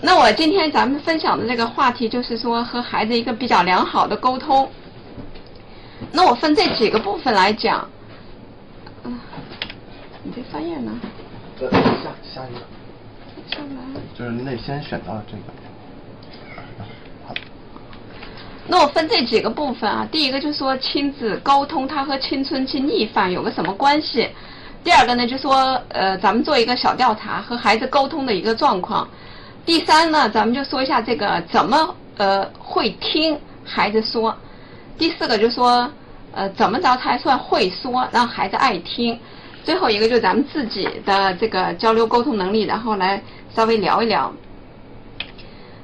那我今天咱们分享的这个话题就是说和孩子一个比较良好的沟通。那我分这几个部分来讲。嗯，你这翻页呢？下下一个。上来。就是你得先选到这个。好。那我分这几个部分啊，第一个就是说亲子沟通，它和青春期逆反有个什么关系？第二个呢，就说呃，咱们做一个小调查，和孩子沟通的一个状况。第三呢，咱们就说一下这个怎么呃会听孩子说。第四个就说呃怎么着才算会说，让孩子爱听。最后一个就是咱们自己的这个交流沟通能力，然后来稍微聊一聊。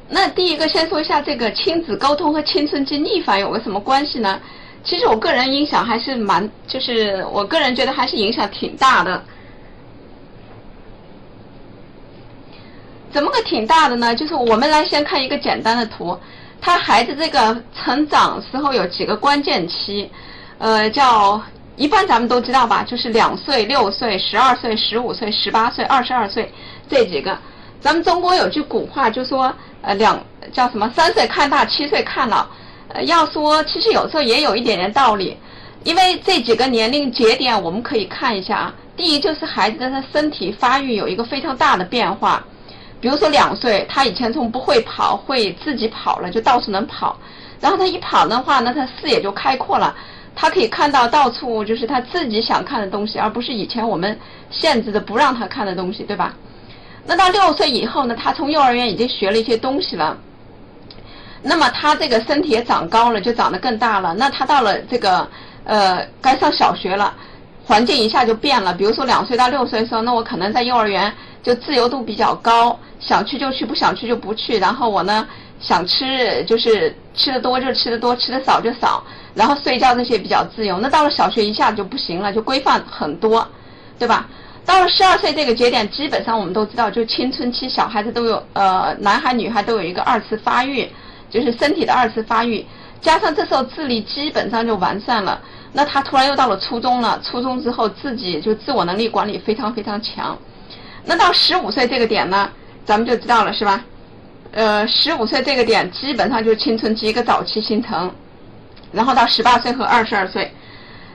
那第一个先说一下这个亲子沟通和青春期逆反有个什么关系呢？其实我个人影响还是蛮，就是我个人觉得还是影响挺大的。怎么个挺大的呢？就是我们来先看一个简单的图，他孩子这个成长时候有几个关键期，呃，叫一般咱们都知道吧，就是两岁、六岁、十二岁、十五岁、十八岁、二十二岁这几个。咱们中国有句古话就说，呃，两叫什么？三岁看大，七岁看老。呃，要说其实有时候也有一点点道理，因为这几个年龄节点我们可以看一下啊。第一就是孩子的他身体发育有一个非常大的变化。比如说两岁，他以前从不会跑，会自己跑了，就到处能跑。然后他一跑的话，那他视野就开阔了，他可以看到到处就是他自己想看的东西，而不是以前我们限制的不让他看的东西，对吧？那到六岁以后呢，他从幼儿园已经学了一些东西了，那么他这个身体也长高了，就长得更大了。那他到了这个呃该上小学了，环境一下就变了。比如说两岁到六岁的时候，那我可能在幼儿园就自由度比较高。想去就去，不想去就不去。然后我呢，想吃就是吃的多就吃的多，吃的少就少。然后睡觉这些比较自由。那到了小学一下就不行了，就规范很多，对吧？到了十二岁这个节点，基本上我们都知道，就青春期小孩子都有呃，男孩女孩都有一个二次发育，就是身体的二次发育，加上这时候智力基本上就完善了。那他突然又到了初中了，初中之后自己就自我能力管理非常非常强。那到十五岁这个点呢？咱们就知道了，是吧？呃，十五岁这个点基本上就是青春期一个早期形成，然后到十八岁和二十二岁，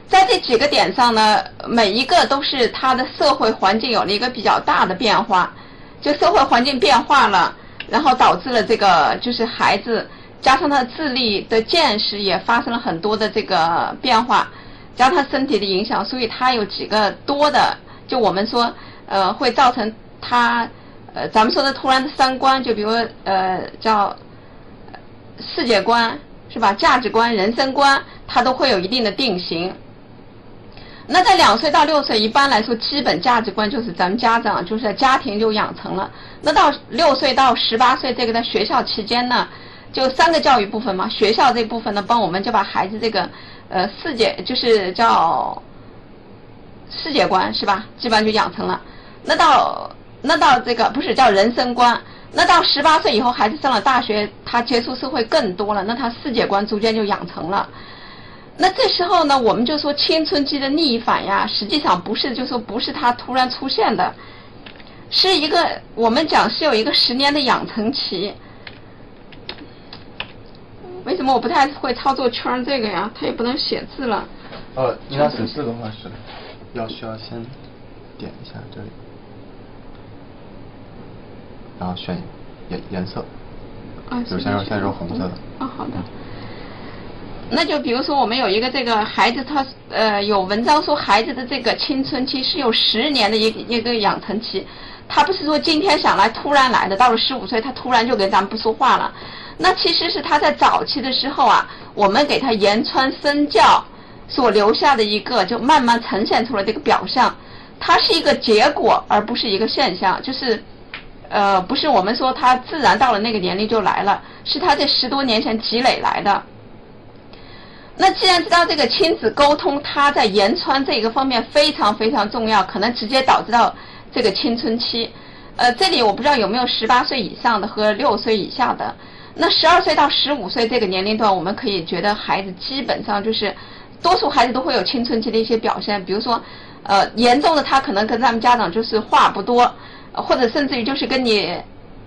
在这几个点上呢，每一个都是他的社会环境有了一个比较大的变化，就社会环境变化了，然后导致了这个就是孩子加上他智力的见识也发生了很多的这个变化，加上他身体的影响，所以他有几个多的，就我们说呃会造成他。呃，咱们说的突然的三观，就比如呃叫世界观是吧？价值观、人生观，它都会有一定的定型。那在两岁到六岁，一般来说，基本价值观就是咱们家长就是在家庭就养成了。那到六岁到十八岁这个在学校期间呢，就三个教育部分嘛，学校这部分呢，帮我们就把孩子这个呃世界就是叫世界观是吧？基本上就养成了。那到那到这个不是叫人生观，那到十八岁以后，孩子上了大学，他接触社会更多了，那他世界观逐渐就养成了。那这时候呢，我们就说青春期的逆反呀，实际上不是，就说不是他突然出现的，是一个我们讲是有一个十年的养成期。为什么我不太会操作圈这个呀？它也不能写字了。呃，你要写字的话是要需要先点一下这里。然后选颜颜色，啊，就先先揉红色的。啊，好的。那就比如说，我们有一个这个孩子，他呃有文章说，孩子的这个青春期是有十年的一一个养成期，他不是说今天想来突然来的，到了十五岁他突然就跟咱们不说话了。那其实是他在早期的时候啊，我们给他言传身教所留下的一个，就慢慢呈现出来这个表象，它是一个结果，而不是一个现象，就是。呃，不是我们说他自然到了那个年龄就来了，是他这十多年前积累来的。那既然知道这个亲子沟通，他在言传这个方面非常非常重要，可能直接导致到这个青春期。呃，这里我不知道有没有十八岁以上的和六岁以下的。那十二岁到十五岁这个年龄段，我们可以觉得孩子基本上就是，多数孩子都会有青春期的一些表现，比如说，呃，严重的他可能跟咱们家长就是话不多。或者甚至于就是跟你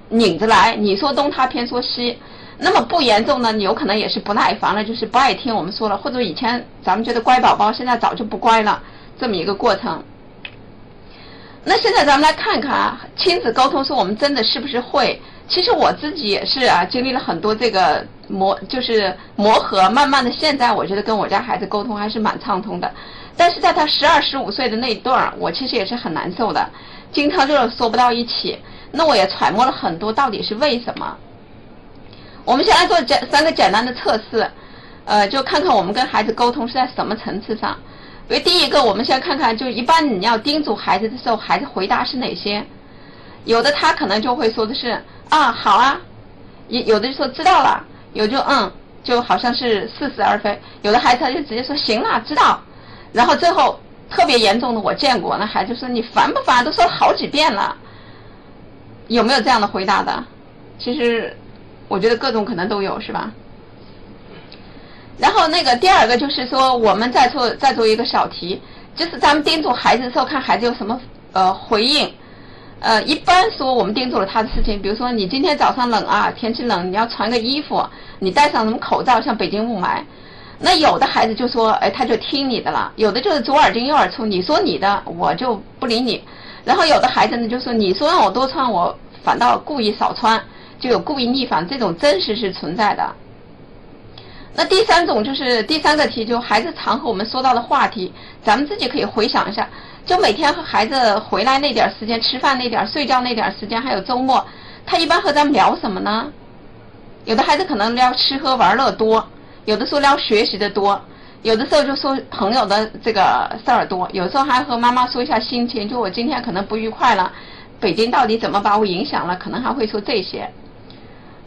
拧着来，你说东他偏说西。那么不严重呢，你有可能也是不耐烦了，就是不爱听我们说了，或者以前咱们觉得乖宝宝，现在早就不乖了，这么一个过程。那现在咱们来看看啊，亲子沟通说我们真的是不是会？其实我自己也是啊，经历了很多这个磨，就是磨合，慢慢的现在我觉得跟我家孩子沟通还是蛮畅通的。但是在他十二十五岁的那一段儿，我其实也是很难受的，经常就是说不到一起。那我也揣摩了很多，到底是为什么？我们先来做简三个简单的测试，呃，就看看我们跟孩子沟通是在什么层次上。因为第一个，我们先看看，就一般你要叮嘱孩子的时候，孩子回答是哪些？有的他可能就会说的是啊好啊，有有的就说知道了，有就嗯，就好像是似是而非。有的孩子他就直接说行了，知道。然后最后特别严重的我见过，那孩子说你烦不烦？都说了好几遍了。有没有这样的回答的？其实我觉得各种可能都有，是吧？然后那个第二个就是说，我们再做再做一个小题，就是咱们叮嘱孩子的时候，看孩子有什么呃回应。呃，一般说我们叮嘱了他的事情，比如说你今天早上冷啊，天气冷，你要穿个衣服，你戴上什么口罩，像北京雾霾。那有的孩子就说，哎，他就听你的了；有的就是左耳进右耳出，你说你的，我就不理你。然后有的孩子呢，就说你说让我多穿，我反倒故意少穿，就有故意逆反，这种真实是存在的。那第三种就是第三个题，就孩子常和我们说到的话题，咱们自己可以回想一下，就每天和孩子回来那点时间，吃饭那点、睡觉那点时间，还有周末，他一般和咱们聊什么呢？有的孩子可能聊吃喝玩乐多，有的时候聊学习的多，有的时候就说朋友的这个事儿多，有时候还和妈妈说一下心情，就我今天可能不愉快了，北京到底怎么把我影响了，可能还会说这些。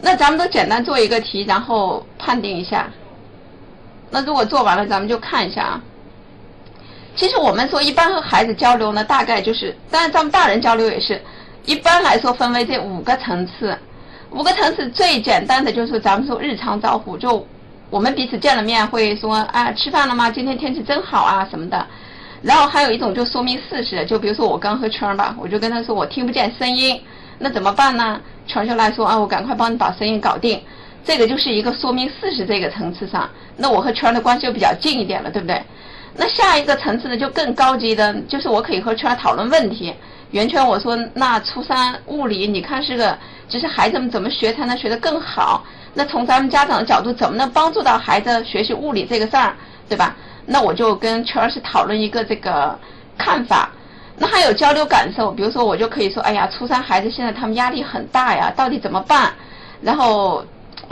那咱们都简单做一个题，然后判定一下。那如果做完了，咱们就看一下啊。其实我们说一般和孩子交流呢，大概就是，当然咱们大人交流也是，一般来说分为这五个层次。五个层次最简单的就是咱们说日常招呼，就我们彼此见了面会说啊吃饭了吗？今天天气真好啊什么的。然后还有一种就说明事实，就比如说我刚和圈儿吧，我就跟他说我听不见声音，那怎么办呢？圈就来说啊，我赶快帮你把生意搞定，这个就是一个说明事实这个层次上，那我和圈的关系就比较近一点了，对不对？那下一个层次呢就更高级的，就是我可以和圈讨论问题。圆圈我说那初三物理你看是个，就是孩子们怎么学才能学得更好？那从咱们家长的角度，怎么能帮助到孩子学习物理这个事儿，对吧？那我就跟圈儿是讨论一个这个看法。那还有交流感受，比如说我就可以说，哎呀，初三孩子现在他们压力很大呀，到底怎么办？然后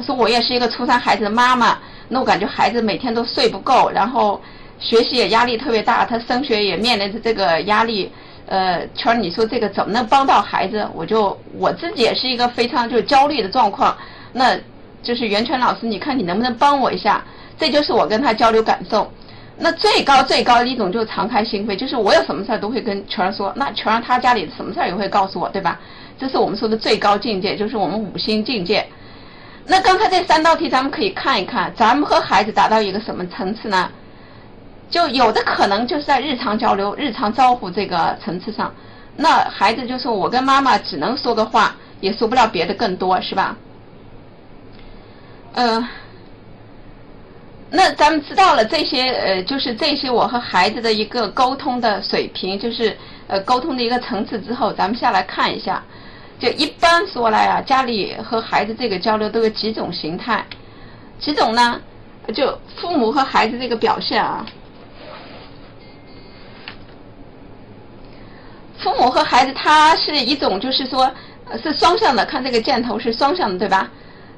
说我也是一个初三孩子的妈妈，那我感觉孩子每天都睡不够，然后学习也压力特别大，他升学也面临着这个压力。呃，圈你说这个怎么能帮到孩子？我就我自己也是一个非常就是焦虑的状况，那就是袁泉老师，你看你能不能帮我一下？这就是我跟他交流感受。那最高最高的一种就是敞开心扉，就是我有什么事儿都会跟全儿说，那全儿他家里什么事儿也会告诉我，对吧？这是我们说的最高境界，就是我们五星境界。那刚才这三道题咱们可以看一看，咱们和孩子达到一个什么层次呢？就有的可能就是在日常交流、日常招呼这个层次上，那孩子就说我跟妈妈只能说个话，也说不了别的更多，是吧？嗯。那咱们知道了这些，呃，就是这些我和孩子的一个沟通的水平，就是呃沟通的一个层次之后，咱们下来看一下，就一般说来啊，家里和孩子这个交流都有几种形态，几种呢？就父母和孩子这个表现啊，父母和孩子他是一种，就是说是双向的，看这个箭头是双向的，对吧？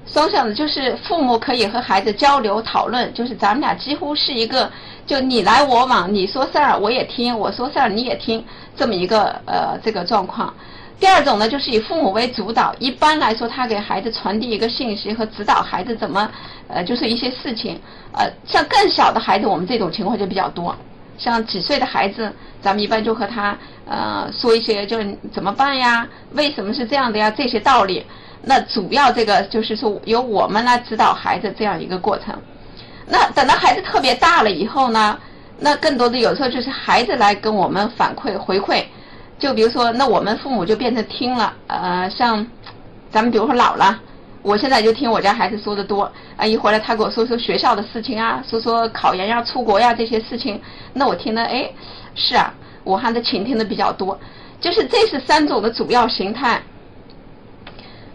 双向的，就是父母可以和孩子交流讨论，就是咱们俩几乎是一个，就你来我往，你说事儿我也听，我说事儿你也听，这么一个呃这个状况。第二种呢，就是以父母为主导，一般来说他给孩子传递一个信息和指导孩子怎么呃就是一些事情，呃像更小的孩子，我们这种情况就比较多，像几岁的孩子，咱们一般就和他呃说一些就是怎么办呀，为什么是这样的呀这些道理。那主要这个就是说由我们来指导孩子这样一个过程。那等到孩子特别大了以后呢，那更多的有时候就是孩子来跟我们反馈回馈。就比如说，那我们父母就变成听了，呃，像咱们比如说老了，我现在就听我家孩子说的多啊，一回来他给我说说学校的事情啊，说说考研呀、出国呀这些事情，那我听的哎，是啊，我还是倾听的比较多。就是这是三种的主要形态。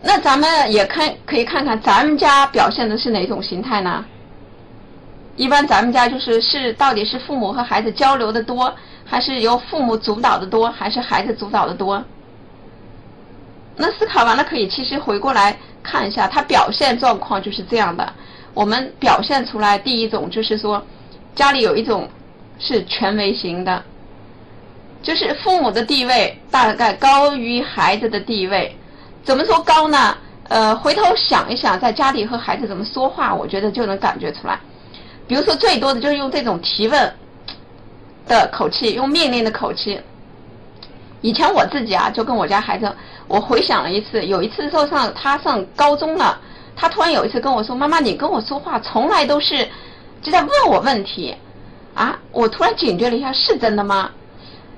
那咱们也看可以看看咱们家表现的是哪种形态呢？一般咱们家就是是到底是父母和孩子交流的多，还是由父母主导的多，还是孩子主导的多？那思考完了可以其实回过来看一下，他表现状况就是这样的。我们表现出来第一种就是说，家里有一种是权威型的，就是父母的地位大概高于孩子的地位。怎么说高呢？呃，回头想一想，在家里和孩子怎么说话，我觉得就能感觉出来。比如说，最多的就是用这种提问的口气，用命令的口气。以前我自己啊，就跟我家孩子，我回想了一次，有一次的时候上他上高中了，他突然有一次跟我说：“妈妈，你跟我说话从来都是就在问我问题啊！”我突然警觉了一下，是真的吗？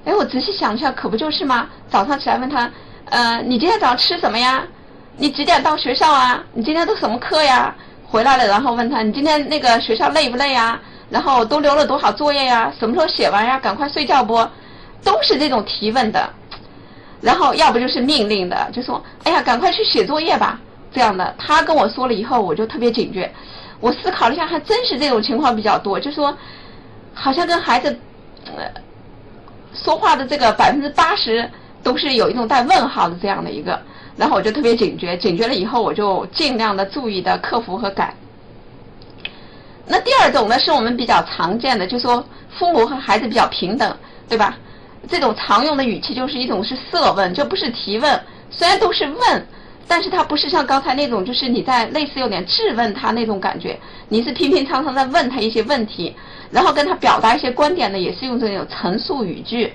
哎，我仔细想一下，可不就是吗？早上起来问他。呃，你今天早上吃什么呀？你几点到学校啊？你今天都什么课呀？回来了，然后问他，你今天那个学校累不累呀？然后都留了多少作业呀？什么时候写完呀？赶快睡觉不？都是这种提问的。然后要不就是命令的，就说，哎呀，赶快去写作业吧。这样的，他跟我说了以后，我就特别警觉。我思考了一下，还真是这种情况比较多，就说，好像跟孩子，呃，说话的这个百分之八十。都是有一种带问号的这样的一个，然后我就特别警觉，警觉了以后我就尽量的注意的克服和改。那第二种呢，是我们比较常见的，就说父母和孩子比较平等，对吧？这种常用的语气就是一种是设问，就不是提问。虽然都是问，但是它不是像刚才那种，就是你在类似有点质问他那种感觉，你是平平常常在问他一些问题，然后跟他表达一些观点呢，也是用这种陈述语句。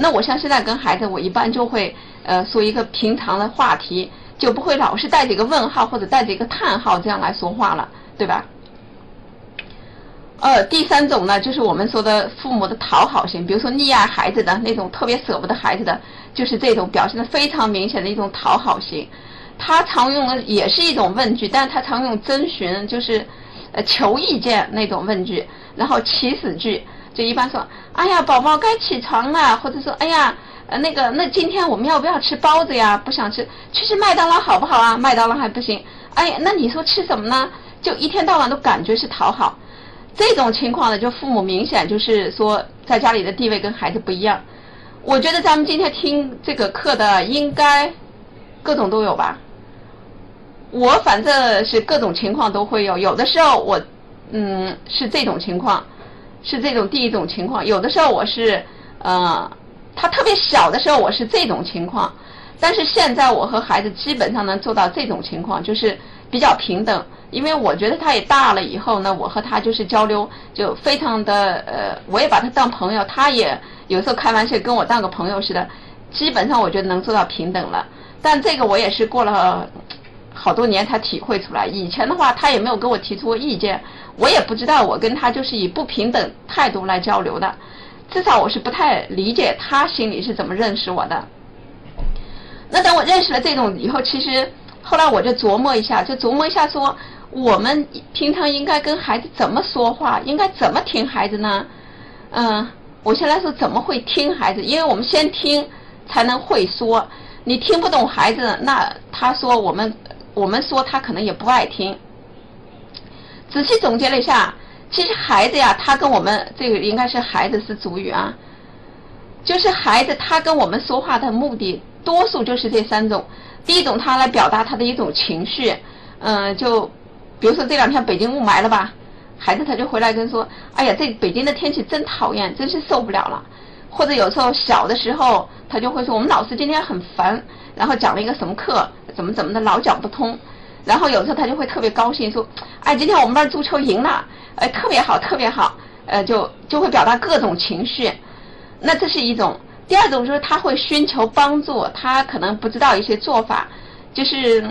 那我像现在跟孩子，我一般就会呃说一个平常的话题，就不会老是带着一个问号或者带着一个叹号这样来说话了，对吧？呃，第三种呢，就是我们说的父母的讨好型，比如说溺爱孩子的那种特别舍不得孩子的，就是这种表现的非常明显的一种讨好型。他常用的也是一种问句，但是他常用征询，就是呃求意见那种问句，然后祈使句。就一般说，哎呀，宝宝该起床了，或者说，哎呀，呃，那个，那今天我们要不要吃包子呀？不想吃，去吃麦当劳好不好啊？麦当劳还不行，哎，那你说吃什么呢？就一天到晚都感觉是讨好，这种情况呢，就父母明显就是说在家里的地位跟孩子不一样。我觉得咱们今天听这个课的应该各种都有吧？我反正是各种情况都会有，有的时候我嗯是这种情况。是这种第一种情况，有的时候我是，呃，他特别小的时候我是这种情况，但是现在我和孩子基本上能做到这种情况，就是比较平等，因为我觉得他也大了以后呢，我和他就是交流就非常的，呃，我也把他当朋友，他也有时候开玩笑跟我当个朋友似的，基本上我觉得能做到平等了，但这个我也是过了好多年才体会出来，以前的话他也没有跟我提出过意见。我也不知道，我跟他就是以不平等态度来交流的，至少我是不太理解他心里是怎么认识我的。那等我认识了这种以后，其实后来我就琢磨一下，就琢磨一下说，我们平常应该跟孩子怎么说话，应该怎么听孩子呢？嗯，我先来说怎么会听孩子，因为我们先听才能会说。你听不懂孩子，那他说我们我们说他可能也不爱听。仔细总结了一下，其实孩子呀，他跟我们这个应该是孩子是主语啊，就是孩子他跟我们说话的目的，多数就是这三种。第一种，他来表达他的一种情绪，嗯，就比如说这两天北京雾霾了吧，孩子他就回来跟说，哎呀，这北京的天气真讨厌，真是受不了了。或者有时候小的时候，他就会说，我们老师今天很烦，然后讲了一个什么课，怎么怎么的，老讲不通。然后有时候他就会特别高兴，说：“哎，今天我们班足球赢了，哎，特别好，特别好。”呃，就就会表达各种情绪。那这是一种。第二种就是他会寻求帮助，他可能不知道一些做法，就是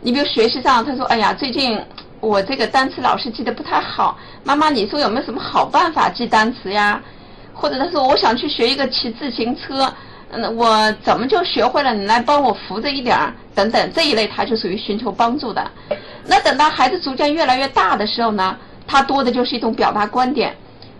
你比如学习上，他说：“哎呀，最近我这个单词老是记得不太好，妈妈，你说有没有什么好办法记单词呀？”或者他说：“我想去学一个骑自行车，嗯，我怎么就学会了？你来帮我扶着一点儿，等等这一类，他就属于寻求帮助的。那等到孩子逐渐越来越大的时候呢，他多的就是一种表达观点，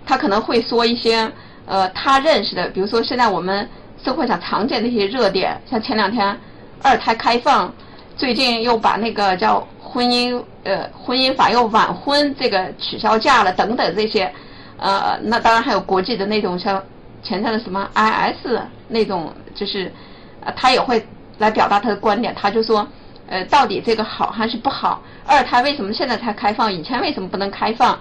他可能会说一些呃他认识的，比如说现在我们社会上常见的一些热点，像前两天二胎开放，最近又把那个叫婚姻呃婚姻法又晚婚这个取消假了等等这些，呃，那当然还有国际的那种像前阵的什么 IS 那种，就是呃他也会来表达他的观点，他就说。呃，到底这个好还是不好？二胎为什么现在才开放？以前为什么不能开放？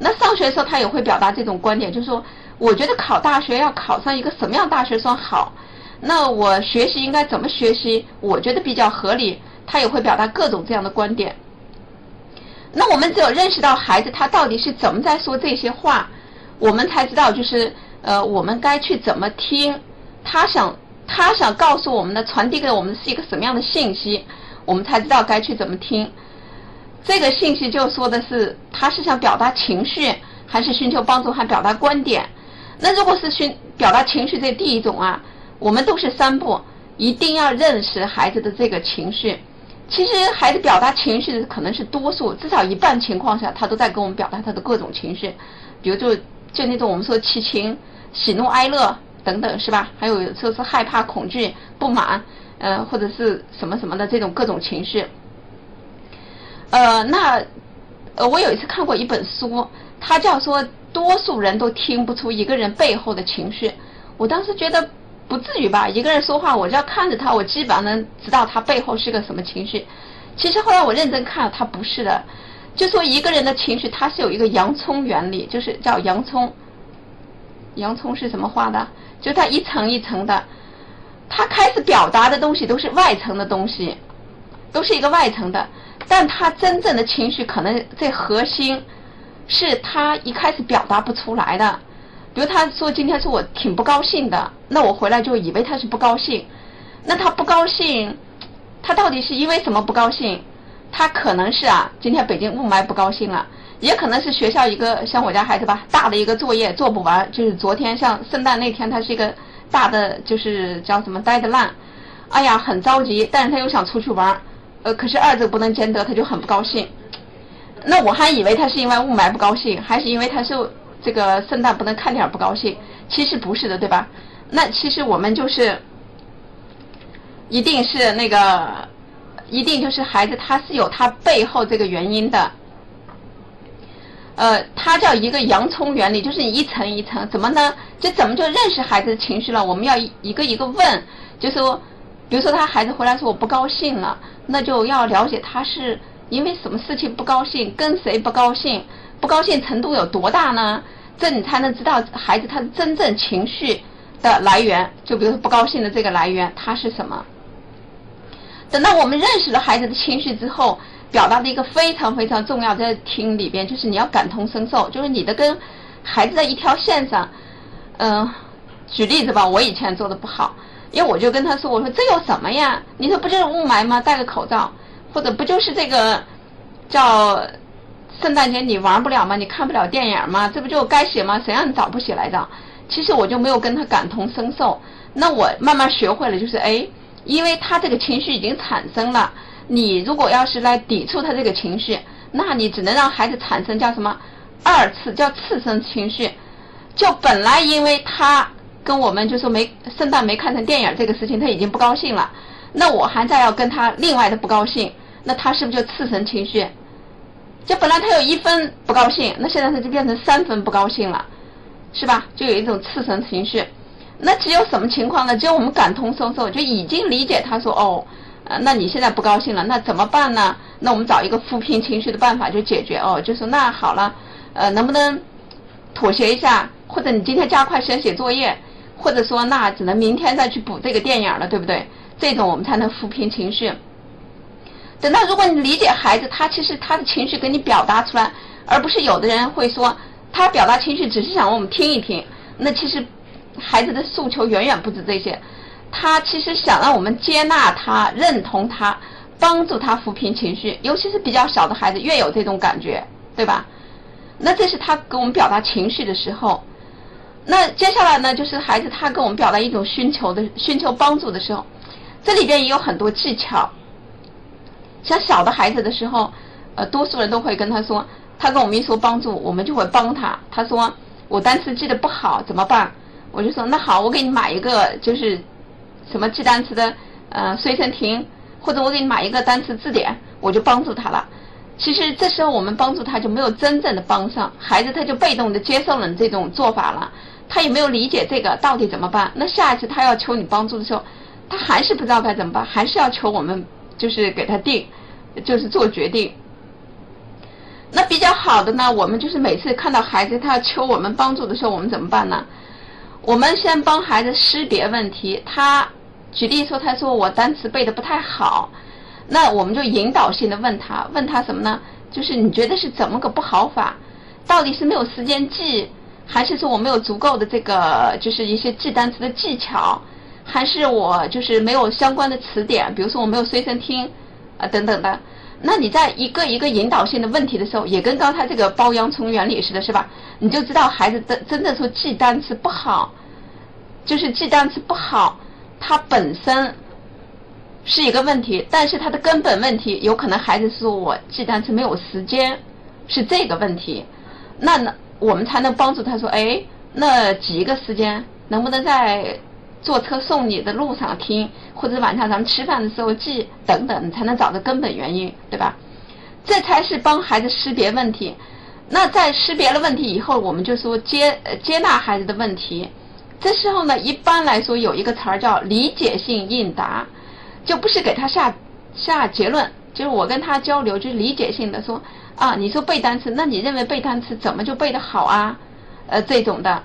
那上学的时候他也会表达这种观点，就是说，我觉得考大学要考上一个什么样大学算好？那我学习应该怎么学习？我觉得比较合理。他也会表达各种这样的观点。那我们只有认识到孩子他到底是怎么在说这些话，我们才知道就是呃，我们该去怎么听他想他想告诉我们的传递给我们是一个什么样的信息。我们才知道该去怎么听，这个信息就说的是他是想表达情绪，还是寻求帮助，还表达观点。那如果是寻表达情绪这第一种啊，我们都是三步，一定要认识孩子的这个情绪。其实孩子表达情绪的可能是多数，至少一半情况下他都在跟我们表达他的各种情绪，比如就就那种我们说七情，喜怒哀乐等等是吧？还有有时候是害怕、恐惧、不满。呃，或者是什么什么的这种各种情绪，呃，那呃，我有一次看过一本书，它叫说多数人都听不出一个人背后的情绪。我当时觉得不至于吧，一个人说话，我只要看着他，我基本上能知道他背后是个什么情绪。其实后来我认真看了，他不是的。就说一个人的情绪，它是有一个洋葱原理，就是叫洋葱。洋葱是什么画的？就它一层一层的。他开始表达的东西都是外层的东西，都是一个外层的，但他真正的情绪可能最核心，是他一开始表达不出来的。比如他说今天是我挺不高兴的，那我回来就以为他是不高兴。那他不高兴，他到底是因为什么不高兴？他可能是啊，今天北京雾霾不高兴了，也可能是学校一个像我家孩子吧，大的一个作业做不完，就是昨天像圣诞那天，他是一个。大的就是叫什么呆的烂，哎呀很着急，但是他又想出去玩，呃可是二者不能兼得，他就很不高兴。那我还以为他是因为雾霾不高兴，还是因为他是这个圣诞不能看点不高兴？其实不是的，对吧？那其实我们就是，一定是那个，一定就是孩子他是有他背后这个原因的。呃，它叫一个洋葱原理，就是一层一层，怎么呢？就怎么就认识孩子的情绪了？我们要一个一个问，就说，比如说他孩子回来说我不高兴了，那就要了解他是因为什么事情不高兴，跟谁不高兴，不高兴程度有多大呢？这你才能知道孩子他的真正情绪的来源。就比如说不高兴的这个来源，它是什么？等到我们认识了孩子的情绪之后。表达的一个非常非常重要，在听里边就是你要感同身受，就是你的跟孩子在一条线上。嗯，举例子吧，我以前做的不好，因为我就跟他说，我说这有什么呀？你说不就是雾霾吗？戴个口罩，或者不就是这个叫圣诞节你玩不了吗？你看不了电影吗？这不就该写吗？谁让你早不写来着？其实我就没有跟他感同身受。那我慢慢学会了，就是哎，因为他这个情绪已经产生了。你如果要是来抵触他这个情绪，那你只能让孩子产生叫什么二次叫次生情绪，就本来因为他跟我们就说没圣诞没看成电影这个事情他已经不高兴了，那我还在要跟他另外的不高兴，那他是不是就次生情绪？就本来他有一分不高兴，那现在他就变成三分不高兴了，是吧？就有一种次生情绪，那只有什么情况呢？只有我们感同身受，就已经理解他说哦。呃，那你现在不高兴了，那怎么办呢？那我们找一个抚平情绪的办法就解决哦，就说那好了，呃，能不能妥协一下？或者你今天加快时间写作业，或者说那只能明天再去补这个电影了，对不对？这种我们才能抚平情绪。等到如果你理解孩子，他其实他的情绪给你表达出来，而不是有的人会说他表达情绪只是想我们听一听，那其实孩子的诉求远远不止这些。他其实想让我们接纳他、认同他、帮助他抚平情绪，尤其是比较小的孩子越有这种感觉，对吧？那这是他给我们表达情绪的时候。那接下来呢，就是孩子他跟我们表达一种寻求的寻求帮助的时候，这里边也有很多技巧。像小的孩子的时候，呃，多数人都会跟他说，他跟我们一说帮助，我们就会帮他。他说我单词记得不好怎么办？我就说那好，我给你买一个就是什么记单词的呃随身听，或者我给你买一个单词字典，我就帮助他了。其实这时候我们帮助他就没有真正的帮上，孩子他就被动的接受了你这种做法了，他也没有理解这个到底怎么办。那下一次他要求你帮助的时候，他还是不知道该怎么办，还是要求我们就是给他定。就是做决定。那比较好的呢，我们就是每次看到孩子他求我们帮助的时候，我们怎么办呢？我们先帮孩子识别问题。他举例说，他说我单词背的不太好，那我们就引导性的问他，问他什么呢？就是你觉得是怎么个不好法？到底是没有时间记，还是说我没有足够的这个就是一些记单词的技巧，还是我就是没有相关的词典？比如说我没有随身听。啊，等等的，那你在一个一个引导性的问题的时候，也跟刚才这个包洋葱原理似的，是吧？你就知道孩子真真的说记单词不好，就是记单词不好，它本身是一个问题，但是它的根本问题有可能孩子说我记单词没有时间，是这个问题。那呢，我们才能帮助他说，哎，那挤一个时间，能不能在？坐车送你的路上听，或者晚上咱们吃饭的时候记等等，你才能找到根本原因，对吧？这才是帮孩子识别问题。那在识别了问题以后，我们就说接接纳孩子的问题。这时候呢，一般来说有一个词儿叫理解性应答，就不是给他下下结论，就是我跟他交流，就是理解性的说啊，你说背单词，那你认为背单词怎么就背得好啊？呃，这种的。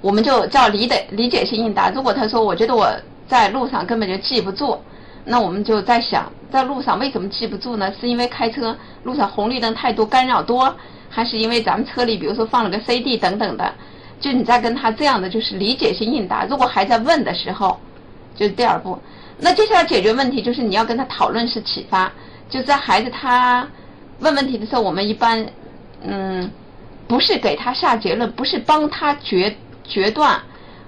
我们就叫理解理解性应答。如果他说我觉得我在路上根本就记不住，那我们就在想，在路上为什么记不住呢？是因为开车路上红绿灯太多干扰多，还是因为咱们车里比如说放了个 CD 等等的？就你在跟他这样的就是理解性应答。如果还在问的时候，就是第二步。那接下来解决问题就是你要跟他讨论式启发。就在孩子他问问题的时候，我们一般嗯不是给他下结论，不是帮他决。决断，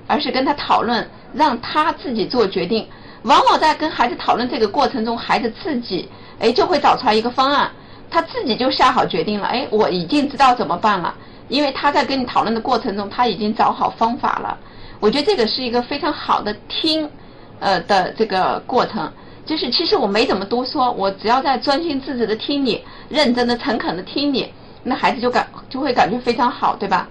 而是跟他讨论，让他自己做决定。往往在跟孩子讨论这个过程中，孩子自己哎就会找出来一个方案，他自己就下好决定了。哎，我已经知道怎么办了，因为他在跟你讨论的过程中，他已经找好方法了。我觉得这个是一个非常好的听，呃的这个过程。就是其实我没怎么多说，我只要在专心致志的听你，认真的、诚恳的听你，那孩子就感就会感觉非常好，对吧？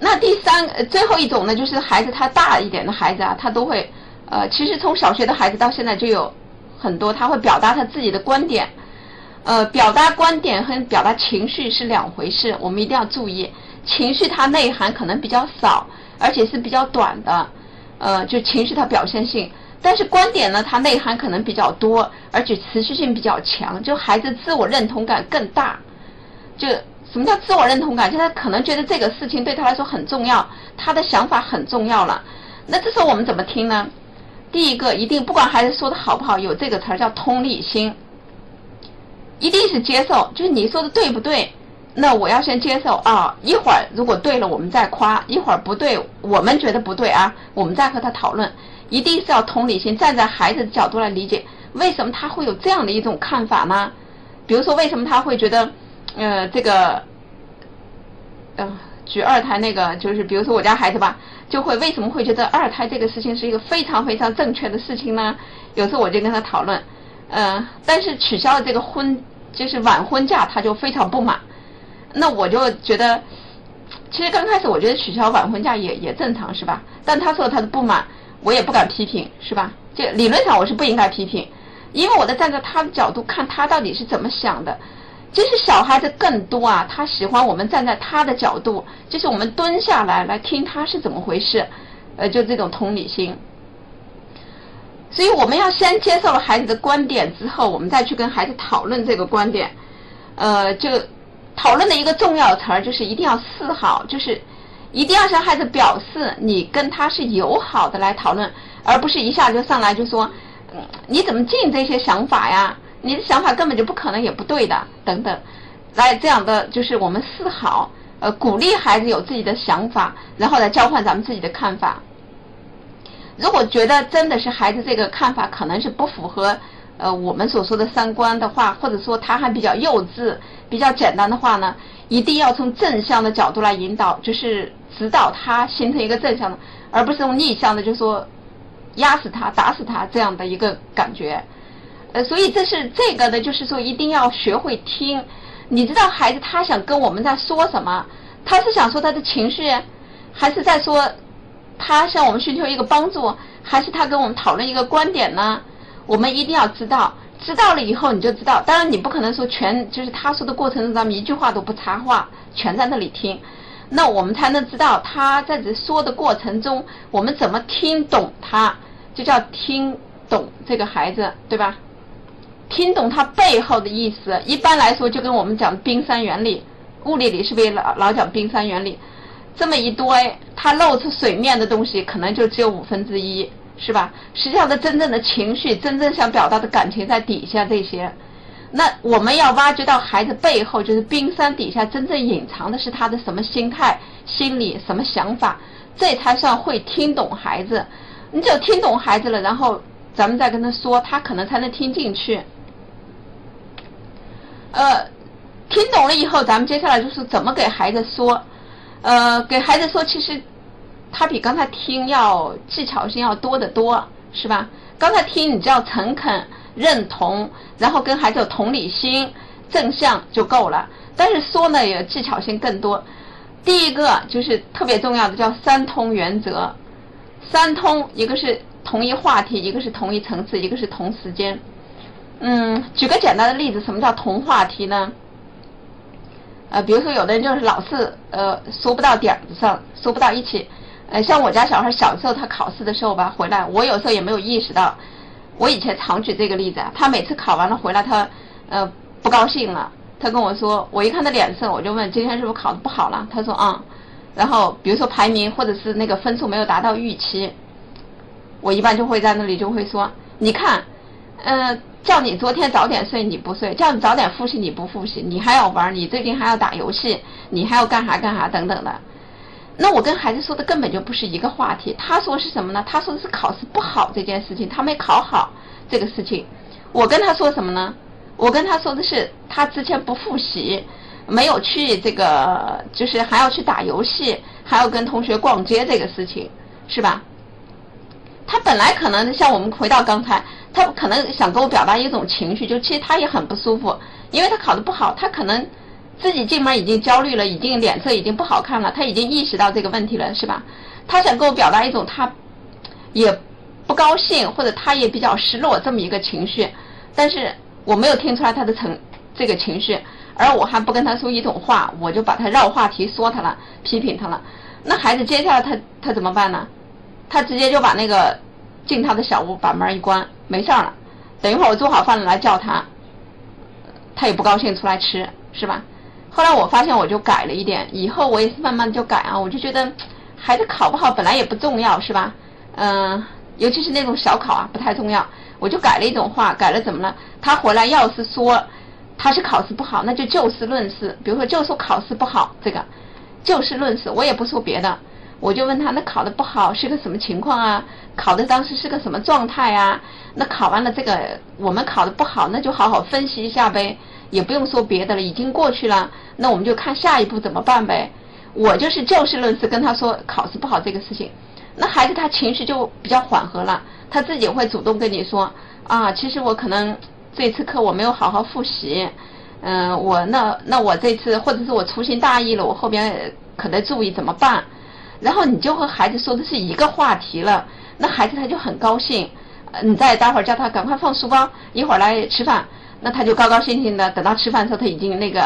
那第三，最后一种呢，就是孩子他大一点的孩子啊，他都会，呃，其实从小学的孩子到现在就有很多，他会表达他自己的观点，呃，表达观点和表达情绪是两回事，我们一定要注意，情绪它内涵可能比较少，而且是比较短的，呃，就情绪它表现性，但是观点呢，它内涵可能比较多，而且持续性比较强，就孩子自我认同感更大，就。什么叫自我认同感？就他可能觉得这个事情对他来说很重要，他的想法很重要了。那这时候我们怎么听呢？第一个，一定不管孩子说的好不好，有这个词儿叫同理心，一定是接受，就是你说的对不对？那我要先接受啊。一会儿如果对了，我们再夸；一会儿不对，我们觉得不对啊，我们再和他讨论。一定是要同理心，站在孩子的角度来理解，为什么他会有这样的一种看法呢？比如说，为什么他会觉得？呃，这个，嗯，举二胎那个，就是比如说我家孩子吧，就会为什么会觉得二胎这个事情是一个非常非常正确的事情呢？有时候我就跟他讨论，嗯，但是取消了这个婚，就是晚婚假，他就非常不满。那我就觉得，其实刚开始我觉得取消晚婚假也也正常，是吧？但他说他的不满，我也不敢批评，是吧？就理论上我是不应该批评，因为我在站在他的角度看他到底是怎么想的。其实小孩子更多啊，他喜欢我们站在他的角度，就是我们蹲下来来听他是怎么回事，呃，就这种同理心。所以我们要先接受了孩子的观点之后，我们再去跟孩子讨论这个观点。呃，就讨论的一个重要词儿就是一定要示好，就是一定要向孩子表示你跟他是友好的来讨论，而不是一下就上来就说，嗯，你怎么进这些想法呀？你的想法根本就不可能，也不对的，等等，来这样的就是我们示好，呃，鼓励孩子有自己的想法，然后来交换咱们自己的看法。如果觉得真的是孩子这个看法可能是不符合呃我们所说的三观的话，或者说他还比较幼稚、比较简单的话呢，一定要从正向的角度来引导，就是指导他形成一个正向的，而不是用逆向的，就是说压死他、打死他这样的一个感觉。呃，所以这是这个呢，就是说一定要学会听。你知道孩子他想跟我们在说什么？他是想说他的情绪，还是在说？他向我们寻求一个帮助，还是他跟我们讨论一个观点呢？我们一定要知道，知道了以后你就知道。当然，你不可能说全就是他说的过程中，咱们一句话都不插话，全在那里听。那我们才能知道他在这说的过程中，我们怎么听懂他，就叫听懂这个孩子，对吧？听懂他背后的意思。一般来说，就跟我们讲冰山原理，物理里是不是老老讲冰山原理？这么一堆，它露出水面的东西可能就只有五分之一，是吧？实际上，的真正的情绪、真正想表达的感情在底下这些。那我们要挖掘到孩子背后，就是冰山底下真正隐藏的是他的什么心态、心理、什么想法，这才算会听懂孩子。你只有听懂孩子了，然后咱们再跟他说，他可能才能听进去。呃，听懂了以后，咱们接下来就是怎么给孩子说。呃，给孩子说，其实他比刚才听要技巧性要多得多，是吧？刚才听你只要诚恳、认同，然后跟孩子有同理心、正向就够了。但是说呢，也技巧性更多。第一个就是特别重要的，叫三通原则。三通，一个是同一话题，一个是同一层次，一个是同时间。嗯，举个简单的例子，什么叫同话题呢？呃，比如说有的人就是老是呃说不到点子上，说不到一起。呃，像我家小孩小时候他考试的时候吧，回来我有时候也没有意识到。我以前常举这个例子，他每次考完了回来，他呃不高兴了，他跟我说，我一看他脸色，我就问今天是不是考的不好了？他说啊。然后比如说排名或者是那个分数没有达到预期，我一般就会在那里就会说，你看，呃。叫你昨天早点睡你不睡，叫你早点复习你不复习，你还要玩，你最近还要打游戏，你还要干啥干啥等等的。那我跟孩子说的根本就不是一个话题。他说是什么呢？他说的是考试不好这件事情，他没考好这个事情。我跟他说什么呢？我跟他说的是他之前不复习，没有去这个，就是还要去打游戏，还要跟同学逛街这个事情，是吧？他本来可能像我们回到刚才。他可能想跟我表达一种情绪，就其实他也很不舒服，因为他考得不好，他可能自己进门已经焦虑了，已经脸色已经不好看了，他已经意识到这个问题了，是吧？他想跟我表达一种他也不高兴，或者他也比较失落这么一个情绪，但是我没有听出来他的成这个情绪，而我还不跟他说一种话，我就把他绕话题说他了，批评他了。那孩子接下来他他怎么办呢？他直接就把那个进他的小屋，把门一关。没事儿了，等一会儿我做好饭了来叫他，他也不高兴出来吃，是吧？后来我发现我就改了一点，以后我也是慢慢就改啊，我就觉得孩子考不好本来也不重要，是吧？嗯，尤其是那种小考啊不太重要，我就改了一种话，改了怎么了？他回来要是说他是考试不好，那就就事论事，比如说就说考试不好这个，就事论事，我也不说别的。我就问他，那考的不好是个什么情况啊？考的当时是个什么状态啊？那考完了这个，我们考的不好，那就好好分析一下呗，也不用说别的了，已经过去了，那我们就看下一步怎么办呗。我就是就事论事跟他说考试不好这个事情，那孩子他情绪就比较缓和了，他自己会主动跟你说啊，其实我可能这次课我没有好好复习，嗯，我那那我这次或者是我粗心大意了，我后边可得注意怎么办？然后你就和孩子说的是一个话题了，那孩子他就很高兴。你再待会儿叫他赶快放书包，一会儿来吃饭，那他就高高兴兴的。等到吃饭的时候，他已经那个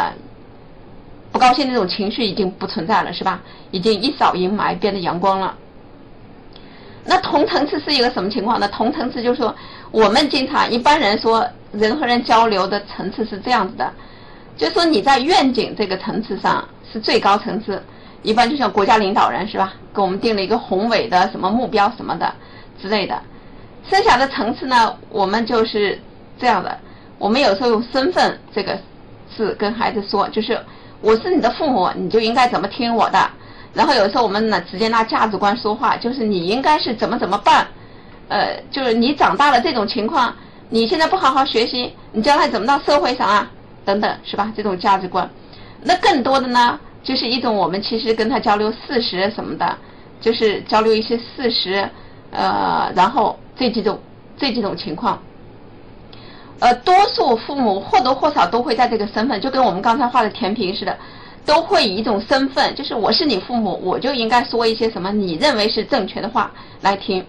不高兴那种情绪已经不存在了，是吧？已经一扫阴霾，变得阳光了。那同层次是一个什么情况呢？同层次就是说，我们经常一般人说人和人交流的层次是这样子的，就是说你在愿景这个层次上是最高层次。一般就像国家领导人是吧，给我们定了一个宏伟的什么目标什么的之类的。剩下的层次呢，我们就是这样的。我们有时候用身份这个字跟孩子说，就是我是你的父母，你就应该怎么听我的。然后有时候我们呢直接拿价值观说话，就是你应该是怎么怎么办，呃，就是你长大了这种情况，你现在不好好学习，你将来怎么到社会上啊？等等，是吧？这种价值观。那更多的呢，就是一种我们其实跟他交流事实什么的，就是交流一些事实，呃，然后这几种这几种情况。呃，多数父母或多或少都会在这个身份，就跟我们刚才画的填平似的。都会以一种身份，就是我是你父母，我就应该说一些什么你认为是正确的话来听，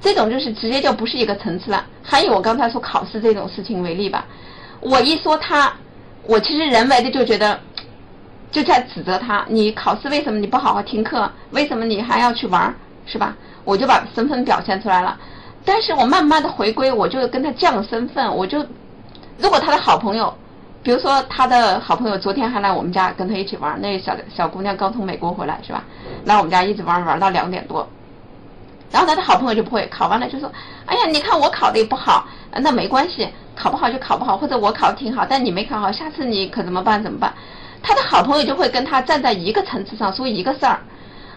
这种就是直接就不是一个层次了。还以我刚才说考试这种事情为例吧，我一说他，我其实人为的就觉得就在指责他，你考试为什么你不好好听课？为什么你还要去玩？是吧？我就把身份表现出来了。但是我慢慢的回归，我就跟他降身份，我就如果他的好朋友。比如说，他的好朋友昨天还来我们家跟他一起玩，那小小姑娘刚从美国回来，是吧？来我们家一直玩玩到两点多。然后他的好朋友就不会考完了就说：“哎呀，你看我考的也不好，那没关系，考不好就考不好，或者我考的挺好，但你没考好，下次你可怎么办？怎么办？”他的好朋友就会跟他站在一个层次上说一个事儿。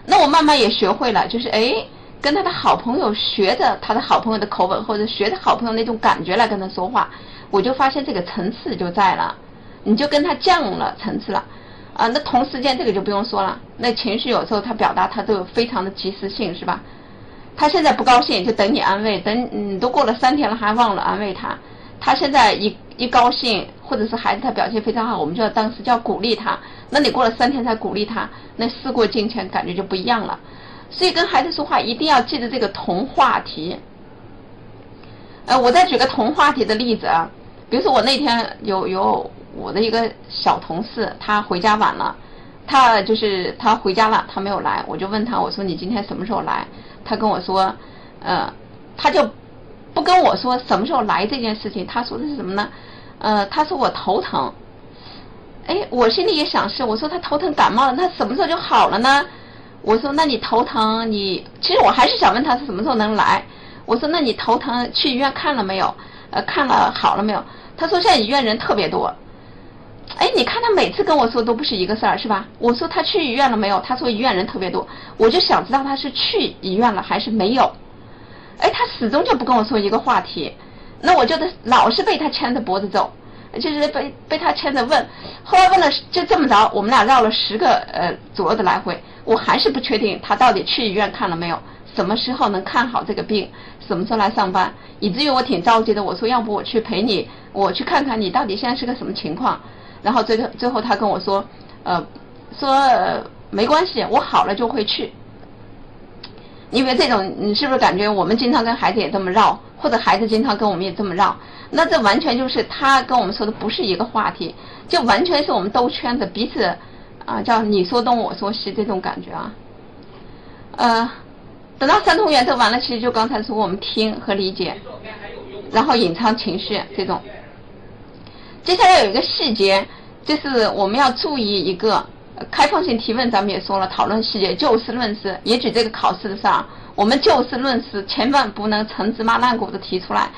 那我慢慢也学会了，就是哎，跟他的好朋友学着他的好朋友的口吻，或者学着好朋友那种感觉来跟他说话。我就发现这个层次就在了，你就跟他降了层次了，啊，那同时间这个就不用说了，那情绪有时候他表达他都有非常的及时性，是吧？他现在不高兴就等你安慰，等嗯都过了三天了还忘了安慰他，他现在一一高兴或者是孩子他表现非常好，我们就要当时就要鼓励他，那你过了三天才鼓励他，那事过境迁感觉就不一样了，所以跟孩子说话一定要记得这个同话题。呃，我再举个同话题的例子啊，比如说我那天有有我的一个小同事，他回家晚了，他就是他回家了，他没有来，我就问他，我说你今天什么时候来？他跟我说，呃，他就不跟我说什么时候来这件事情，他说的是什么呢？呃，他说我头疼。哎，我心里也想是，我说他头疼感冒了，那什么时候就好了呢？我说那你头疼，你其实我还是想问他是什么时候能来。我说：“那你头疼去医院看了没有？呃，看了好了没有？”他说：“现在医院人特别多。”哎，你看他每次跟我说都不是一个事儿，是吧？我说他去医院了没有？他说医院人特别多。我就想知道他是去医院了还是没有。哎，他始终就不跟我说一个话题，那我就得老是被他牵着脖子走，就是被被他牵着问。后来问了就这么着，我们俩绕了十个呃左右的来回，我还是不确定他到底去医院看了没有。什么时候能看好这个病？什么时候来上班？以至于我挺着急的。我说要不我去陪你，我去看看你到底现在是个什么情况。然后最后最后他跟我说，呃，说没关系，我好了就会去。因为这种，你是不是感觉我们经常跟孩子也这么绕，或者孩子经常跟我们也这么绕？那这完全就是他跟我们说的不是一个话题，就完全是我们兜圈子，彼此啊叫你说东我说西这种感觉啊，呃。等到三通原则完了，其实就刚才说我们听和理解，然后隐藏情绪这种。接下来有一个细节，就是我们要注意一个开放性提问，咱们也说了，讨论细节，就事论事。也举这个考试的事儿，我们就事论事，千万不能陈芝麻烂谷子提出来，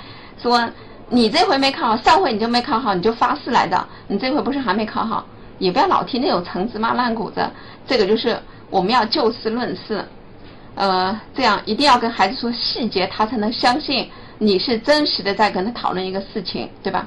说你这回没考好，上回你就没考好，你就发誓来的，你这回不是还没考好，也不要老提那种陈芝麻烂谷子。这个就是我们要就事论事。呃，这样一定要跟孩子说细节，他才能相信你是真实的在跟他讨论一个事情，对吧？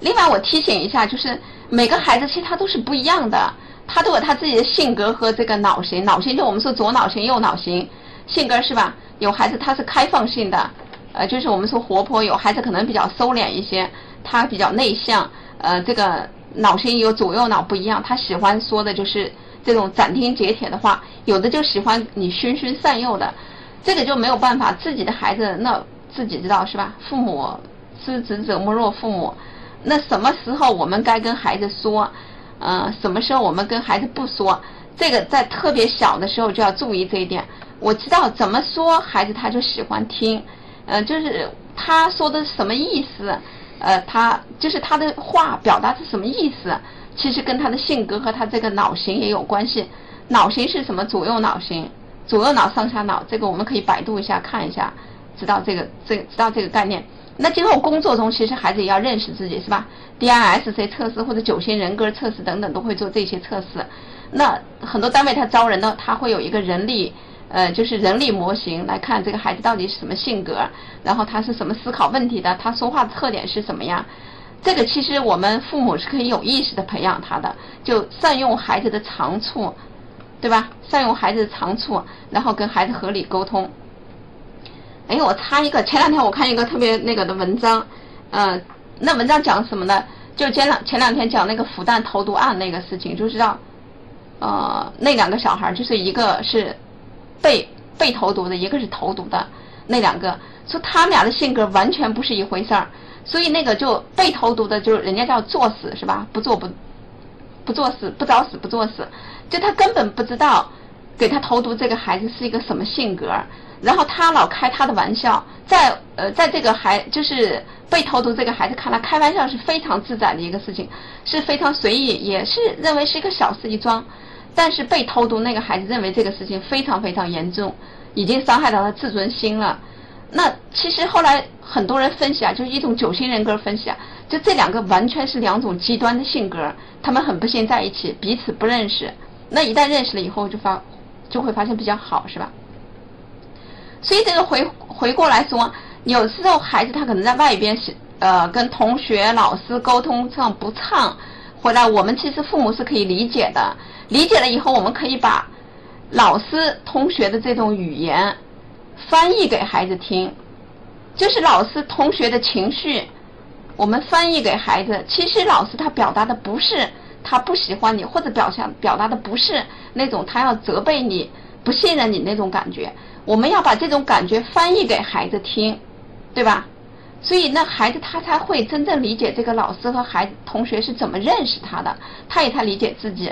另外，我提醒一下，就是每个孩子其实他都是不一样的，他都有他自己的性格和这个脑型。脑型就我们说左脑型、右脑型，性格是吧？有孩子他是开放性的，呃，就是我们说活泼；有孩子可能比较收敛一些，他比较内向。呃，这个脑型有左右脑不一样，他喜欢说的就是。这种斩钉截铁的话，有的就喜欢你循循善诱的，这个就没有办法。自己的孩子那自己知道是吧？父母知子者莫若父母。那什么时候我们该跟孩子说？呃，什么时候我们跟孩子不说？这个在特别小的时候就要注意这一点。我知道怎么说，孩子他就喜欢听。呃，就是他说的什么意思？呃，他就是他的话表达是什么意思？其实跟他的性格和他这个脑型也有关系。脑型是什么？左右脑型，左右脑、上下脑，这个我们可以百度一下看一下，知道这个这知道这个概念。那今后工作中，其实孩子也要认识自己，是吧？DISC 测试或者九型人格测试等等都会做这些测试。那很多单位他招人呢，他会有一个人力，呃，就是人力模型来看这个孩子到底是什么性格，然后他是什么思考问题的，他说话的特点是什么样。这个其实我们父母是可以有意识的培养他的，就善用孩子的长处，对吧？善用孩子的长处，然后跟孩子合理沟通。哎，我插一个，前两天我看一个特别那个的文章，呃，那文章讲什么呢？就前两前两天讲那个复旦投毒案那个事情，就知道，呃，那两个小孩就是一个是被被投毒的，一个是投毒的，那两个说他们俩的性格完全不是一回事儿，所以那个就被投毒的，就是人家叫作死是吧？不做不不作死，不找死不作死，就他根本不知道给他投毒这个孩子是一个什么性格。然后他老开他的玩笑，在呃，在这个孩就是被投毒这个孩子看来，开玩笑是非常自在的一个事情，是非常随意，也是认为是一个小事一桩。但是被投毒那个孩子认为这个事情非常非常严重，已经伤害到他自尊心了。那其实后来很多人分析啊，就是一种九型人格分析啊，就这两个完全是两种极端的性格，他们很不幸在一起，彼此不认识。那一旦认识了以后，就发就会发现比较好，是吧？所以这个回回过来说，有时候孩子他可能在外边是呃跟同学、老师沟通上不畅，回来我们其实父母是可以理解的。理解了以后，我们可以把老师、同学的这种语言翻译给孩子听，就是老师、同学的情绪，我们翻译给孩子。其实老师他表达的不是他不喜欢你，或者表现表达的不是那种他要责备你、不信任你那种感觉。我们要把这种感觉翻译给孩子听，对吧？所以那孩子他才会真正理解这个老师和孩子同学是怎么认识他的，他也才理解自己。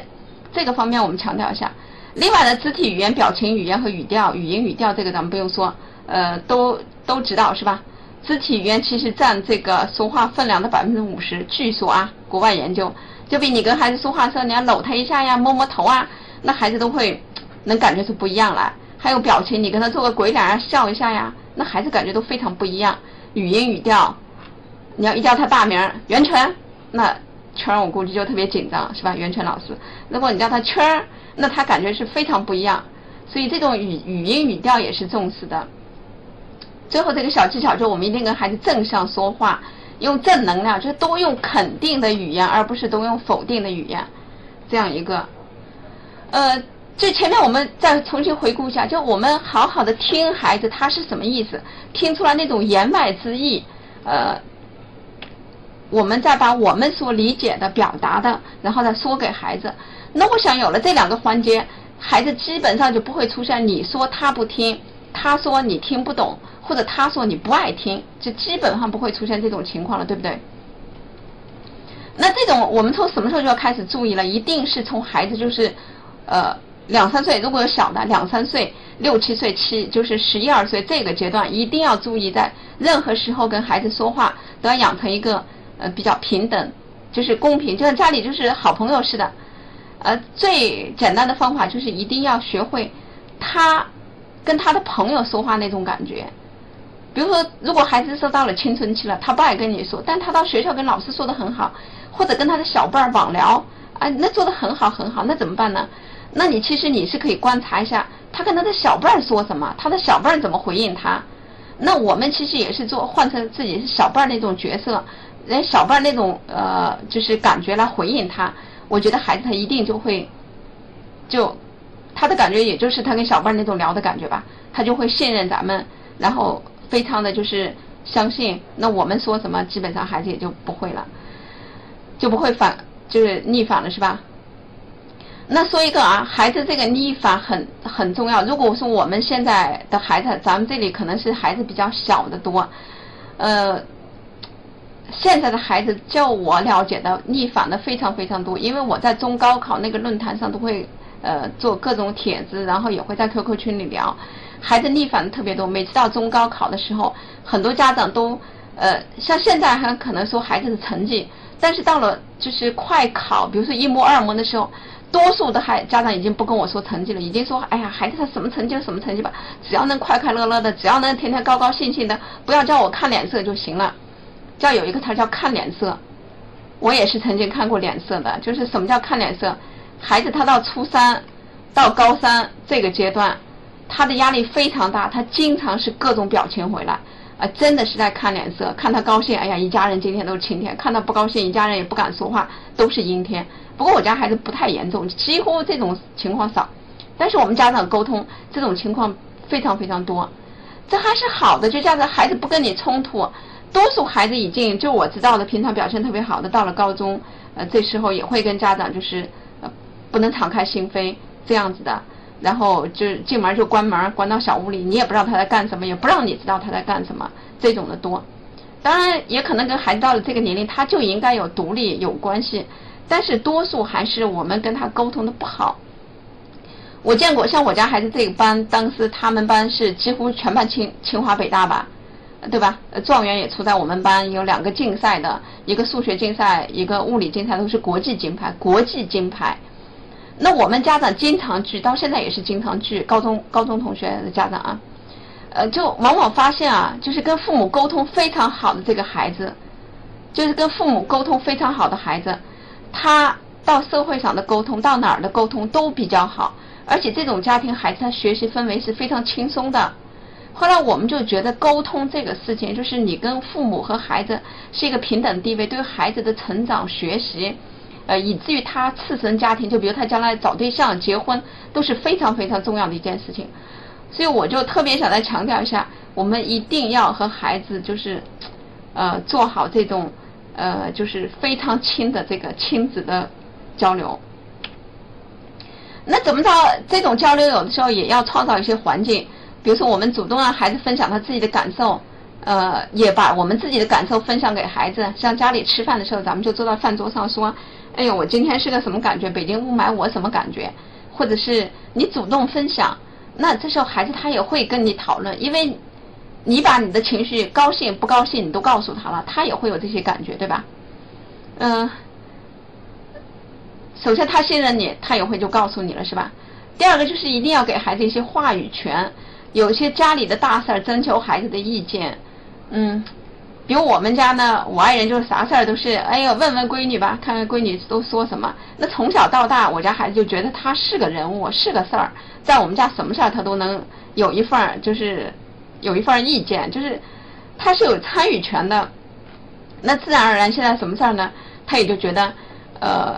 这个方面我们强调一下。另外呢，肢体语言、表情语言和语调、语音语调这个咱们不用说，呃，都都知道是吧？肢体语言其实占这个说话分量的百分之五十。据说啊，国外研究，就比你跟孩子说话的时候，你要搂他一下呀，摸摸头啊，那孩子都会能感觉出不一样来。还有表情，你跟他做个鬼脸啊，笑一下呀，那孩子感觉都非常不一样。语音语调，你要一叫他大名袁泉，那圈儿我估计就特别紧张，是吧？袁泉老师，如果你叫他圈儿，那他感觉是非常不一样。所以这种语语音语调也是重视的。最后这个小技巧，就我们一定跟孩子正向说话，用正能量，就是多用肯定的语言，而不是都用否定的语言，这样一个，呃。就前面我们再重新回顾一下，就我们好好的听孩子他是什么意思，听出来那种言外之意，呃，我们再把我们所理解的表达的，然后再说给孩子。那我想有了这两个环节，孩子基本上就不会出现你说他不听，他说你听不懂，或者他说你不爱听，就基本上不会出现这种情况了，对不对？那这种我们从什么时候就要开始注意了？一定是从孩子就是呃。两三岁，如果有小的两三岁、六七岁、七就是十一二岁这个阶段，一定要注意，在任何时候跟孩子说话都要养成一个呃比较平等，就是公平，就像家里就是好朋友似的。呃，最简单的方法就是一定要学会他跟他的朋友说话那种感觉。比如说，如果孩子说到了青春期了，他不爱跟你说，但他到学校跟老师说的很好，或者跟他的小伴儿网聊，啊，那做的很好很好，那怎么办呢？那你其实你是可以观察一下，他跟他的小伴儿说什么，他的小伴儿怎么回应他。那我们其实也是做换成自己是小伴儿那种角色，人小伴儿那种呃就是感觉来回应他。我觉得孩子他一定就会，就他的感觉也就是他跟小伴儿那种聊的感觉吧，他就会信任咱们，然后非常的就是相信。那我们说什么，基本上孩子也就不会了，就不会反就是逆反了，是吧？那说一个啊，孩子这个逆反很很重要。如果说我们现在的孩子，咱们这里可能是孩子比较小的多，呃，现在的孩子，就我了解的逆反的非常非常多。因为我在中高考那个论坛上都会呃做各种帖子，然后也会在 QQ 群里聊，孩子逆反的特别多。每次到中高考的时候，很多家长都呃像现在还可能说孩子的成绩，但是到了就是快考，比如说一模二模的时候。多数的孩家长已经不跟我说成绩了，已经说，哎呀，孩子他什么成绩就什么成绩吧，只要能快快乐乐的，只要能天天高高兴兴的，不要叫我看脸色就行了。叫有一个词叫看脸色，我也是曾经看过脸色的，就是什么叫看脸色？孩子他到初三到高三这个阶段，他的压力非常大，他经常是各种表情回来，啊，真的是在看脸色，看他高兴，哎呀，一家人今天都是晴天；看他不高兴，一家人也不敢说话，都是阴天。不过我家孩子不太严重，几乎这种情况少，但是我们家长沟通这种情况非常非常多，这还是好的，就叫做孩子不跟你冲突。多数孩子已经就我知道的，平常表现特别好的，到了高中，呃，这时候也会跟家长就是呃不能敞开心扉这样子的，然后就进门就关门，关到小屋里，你也不知道他在干什么，也不让你知道他在干什么，这种的多。当然也可能跟孩子到了这个年龄，他就应该有独立有关系。但是多数还是我们跟他沟通的不好。我见过像我家孩子这个班，当时他们班是几乎全班清清华北大吧，对吧？状元也出在我们班，有两个竞赛的，一个数学竞赛，一个物理竞赛，都是国际金牌，国际金牌。那我们家长经常聚，到现在也是经常聚，高中高中同学的家长啊，呃，就往往发现啊，就是跟父母沟通非常好的这个孩子，就是跟父母沟通非常好的孩子。他到社会上的沟通，到哪儿的沟通都比较好，而且这种家庭孩子他学习氛围是非常轻松的。后来我们就觉得沟通这个事情，就是你跟父母和孩子是一个平等地位，对孩子的成长学习，呃，以至于他次生家庭，就比如他将来找对象、结婚，都是非常非常重要的一件事情。所以我就特别想再强调一下，我们一定要和孩子就是，呃，做好这种。呃，就是非常亲的这个亲子的交流。那怎么着？这种交流有的时候也要创造一些环境，比如说我们主动让孩子分享他自己的感受，呃，也把我们自己的感受分享给孩子。像家里吃饭的时候，咱们就坐到饭桌上说：“哎呦，我今天是个什么感觉？北京雾霾我什么感觉？”或者是你主动分享，那这时候孩子他也会跟你讨论，因为。你把你的情绪高兴不高兴你都告诉他了，他也会有这些感觉，对吧？嗯，首先他信任你，他也会就告诉你了，是吧？第二个就是一定要给孩子一些话语权，有些家里的大事儿征求孩子的意见，嗯，比如我们家呢，我爱人就是啥事儿都是，哎呀，问问闺女吧，看看闺女都说什么。那从小到大，我家孩子就觉得他是个人物，是个事儿，在我们家什么事儿他都能有一份儿，就是。有一份意见，就是他是有参与权的，那自然而然，现在什么事儿呢？他也就觉得，呃，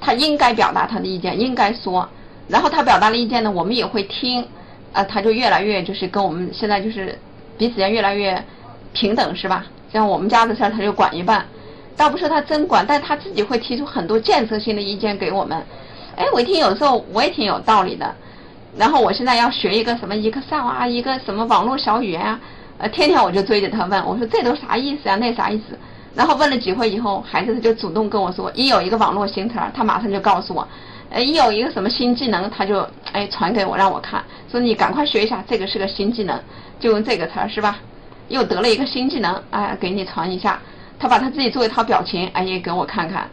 他应该表达他的意见，应该说，然后他表达了意见呢，我们也会听，啊，他就越来越就是跟我们现在就是彼此间越来越平等，是吧？像我们家的事儿，他就管一半，倒不是他真管，但他自己会提出很多建设性的意见给我们。哎，我一听，有时候我也挺有道理的。然后我现在要学一个什么 Excel 啊，一个什么网络小语言啊，呃，天天我就追着他问，我说这都啥意思啊？那啥意思？然后问了几回以后，孩子他就主动跟我说，一有一个网络新词儿，他马上就告诉我，呃，一有一个什么新技能，他就哎传给我让我看，说你赶快学一下，这个是个新技能，就用这个词儿是吧？又得了一个新技能，哎，给你传一下，他把他自己做一套表情，哎也给我看看，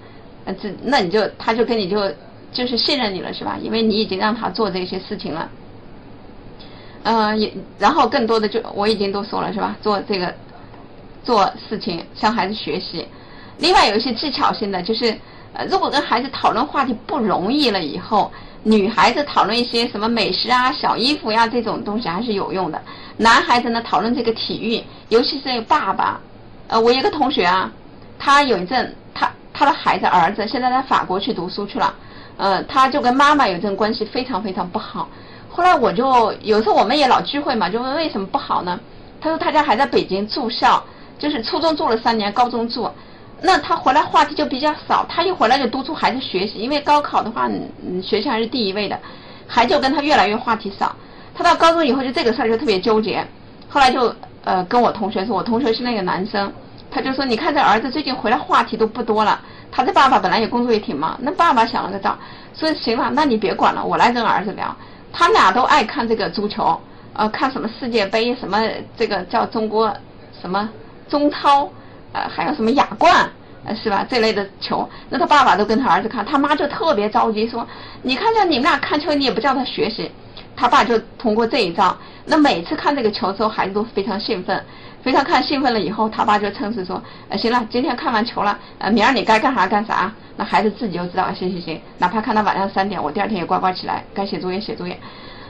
呃，这那你就他就跟你就。就是信任你了，是吧？因为你已经让他做这些事情了，嗯，也然后更多的就我已经都说了，是吧？做这个做事情向孩子学习。另外有一些技巧性的，就是呃，如果跟孩子讨论话题不容易了以后，女孩子讨论一些什么美食啊、小衣服呀这种东西还是有用的。男孩子呢讨论这个体育，尤其是爸爸。呃，我一个同学啊，他有一阵他他的孩子儿子现在在法国去读书去了。呃，他就跟妈妈有阵关系非常非常不好。后来我就有时候我们也老聚会嘛，就问为什么不好呢？他说他家还在北京住校，就是初中住了三年，高中住。那他回来话题就比较少，他一回来就督促孩子学习，因为高考的话，嗯，学习还是第一位的，孩子就跟他越来越话题少。他到高中以后就这个事儿就特别纠结，后来就呃跟我同学说，我同学是那个男生，他就说你看这儿子最近回来话题都不多了。他的爸爸本来也工作也挺忙，那爸爸想了个招，说行了，那你别管了，我来跟儿子聊。他俩都爱看这个足球，呃，看什么世界杯，什么这个叫中国什么中超，呃，还有什么亚冠，呃，是吧？这类的球，那他爸爸都跟他儿子看，他妈就特别着急，说：“你看见你们俩看球，你也不叫他学习。”他爸就通过这一招，那每次看这个球之后，孩子都非常兴奋，非常看兴奋了以后，他爸就称是说：“呃，行了，今天看完球了，呃，明儿你该干啥干啥。”那孩子自己就知道，行行行，哪怕看到晚上三点，我第二天也乖乖起来，该写作业写作业。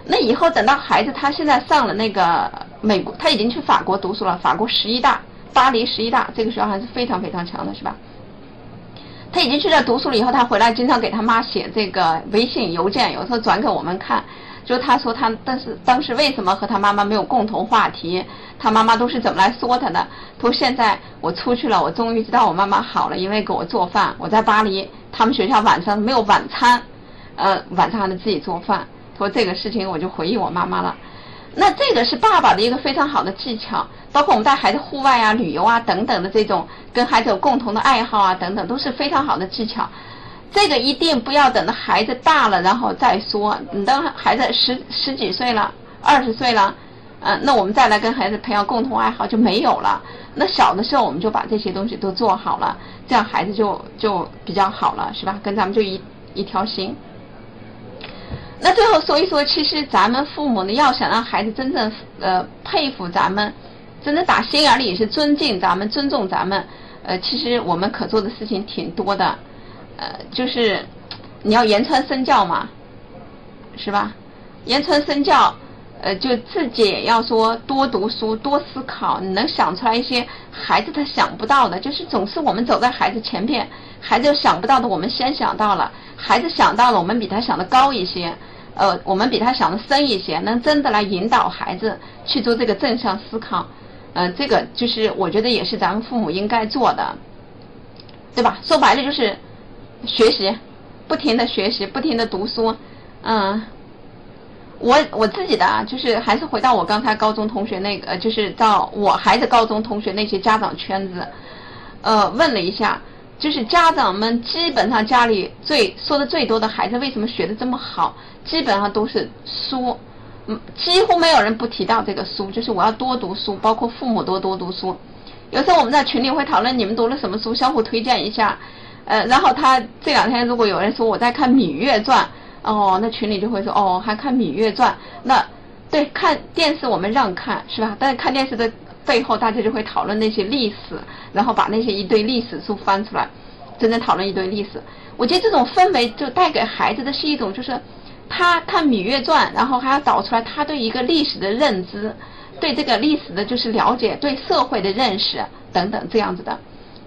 那以后等到孩子他现在上了那个美国，他已经去法国读书了，法国十一大。巴黎十一大这个学校还是非常非常强的，是吧？他已经去那读书了，以后他回来经常给他妈写这个微信邮件，有时候转给我们看。就他说他，但是当时为什么和他妈妈没有共同话题？他妈妈都是怎么来说他的？他说现在我出去了，我终于知道我妈妈好了，因为给我做饭。我在巴黎，他们学校晚上没有晚餐，呃，晚上还得自己做饭。说这个事情我就回忆我妈妈了。那这个是爸爸的一个非常好的技巧，包括我们带孩子户外啊、旅游啊等等的这种跟孩子有共同的爱好啊等等，都是非常好的技巧。这个一定不要等到孩子大了然后再说，你等孩子十十几岁了、二十岁了，嗯，那我们再来跟孩子培养共同爱好就没有了。那小的时候我们就把这些东西都做好了，这样孩子就就比较好了，是吧？跟咱们就一一条心。那最后说一说，其实咱们父母呢，要想让孩子真正呃佩服咱们，真正打心眼里也是尊敬咱们、尊重咱们，呃，其实我们可做的事情挺多的，呃，就是你要言传身教嘛，是吧？言传身教，呃，就自己也要说多读书、多思考，你能想出来一些孩子他想不到的，就是总是我们走在孩子前边，孩子想不到的我们先想到了，孩子想到了我们比他想的高一些。呃，我们比他想的深一些，能真的来引导孩子去做这个正向思考，呃，这个就是我觉得也是咱们父母应该做的，对吧？说白了就是学习，不停的学习，不停的读书，嗯，我我自己的啊，就是还是回到我刚才高中同学那个，就是到我孩子高中同学那些家长圈子，呃，问了一下。就是家长们基本上家里最说的最多的孩子为什么学的这么好，基本上都是书，嗯，几乎没有人不提到这个书。就是我要多读书，包括父母多多读书。有时候我们在群里会讨论你们读了什么书，相互推荐一下。呃，然后他这两天如果有人说我在看《芈月传》，哦，那群里就会说哦，还看《芈月传》。那对看电视我们让看是吧？但是看电视的。背后大家就会讨论那些历史，然后把那些一堆历史书翻出来，真正讨论一堆历史。我觉得这种氛围就带给孩子的是一种，就是他看《芈月传》，然后还要导出来他对一个历史的认知，对这个历史的就是了解，对社会的认识等等这样子的。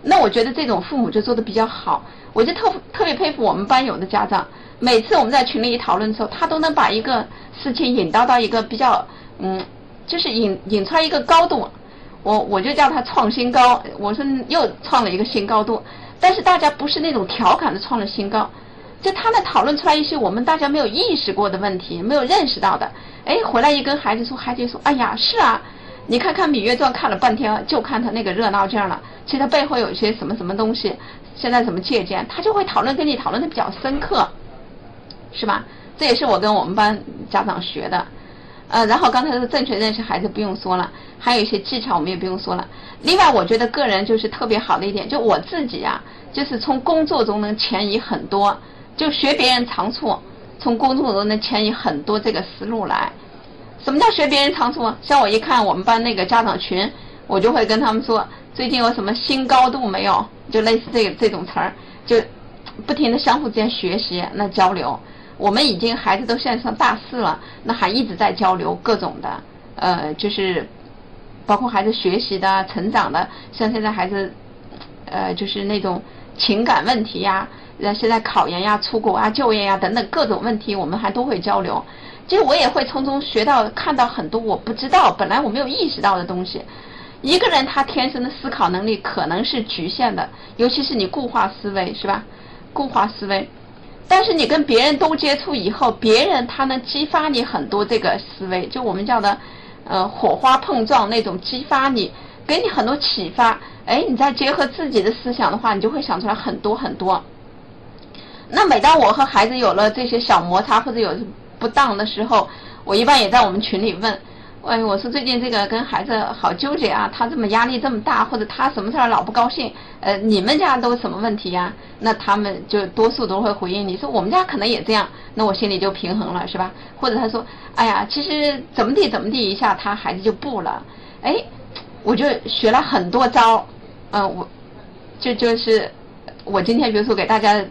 那我觉得这种父母就做的比较好。我就特特别佩服我们班有的家长，每次我们在群里一讨论的时候，他都能把一个事情引导到一个比较嗯，就是引引出来一个高度。我我就叫他创新高，我说又创了一个新高度，但是大家不是那种调侃的创了新高，就他呢讨论出来一些我们大家没有意识过的问题，没有认识到的，哎，回来一跟孩子说，孩子说，哎呀，是啊，你看看《芈月传》看了半天，就看他那个热闹劲儿了，其实他背后有一些什么什么东西，现在怎么借鉴，他就会讨论跟你讨论的比较深刻，是吧？这也是我跟我们班家长学的。呃，然后刚才说正确认识孩子不用说了，还有一些技巧我们也不用说了。另外，我觉得个人就是特别好的一点，就我自己啊，就是从工作中能迁移很多，就学别人长处，从工作中能迁移很多这个思路来。什么叫学别人长处？像我一看我们班那个家长群，我就会跟他们说，最近有什么新高度没有？就类似这这种词儿，就不停的相互之间学习，那交流。我们已经孩子都现在上大四了，那还一直在交流各种的，呃，就是包括孩子学习的、成长的，像现在孩子，呃，就是那种情感问题呀，那，现在考研呀、出国啊、就业呀等等各种问题，我们还都会交流。其实我也会从中学到、看到很多我不知道、本来我没有意识到的东西。一个人他天生的思考能力可能是局限的，尤其是你固化思维，是吧？固化思维。但是你跟别人都接触以后，别人他能激发你很多这个思维，就我们叫的，呃，火花碰撞那种激发你，给你很多启发。哎，你再结合自己的思想的话，你就会想出来很多很多。那每当我和孩子有了这些小摩擦或者有不当的时候，我一般也在我们群里问，哎，我说最近这个跟孩子好纠结啊，他这么压力这么大，或者他什么事儿老不高兴，呃，你们家都什么问题呀？那他们就多数都会回应你说我们家可能也这样，那我心里就平衡了，是吧？或者他说，哎呀，其实怎么地怎么地一下，他孩子就不了，哎，我就学了很多招，嗯，我就就是我今天比如说给大家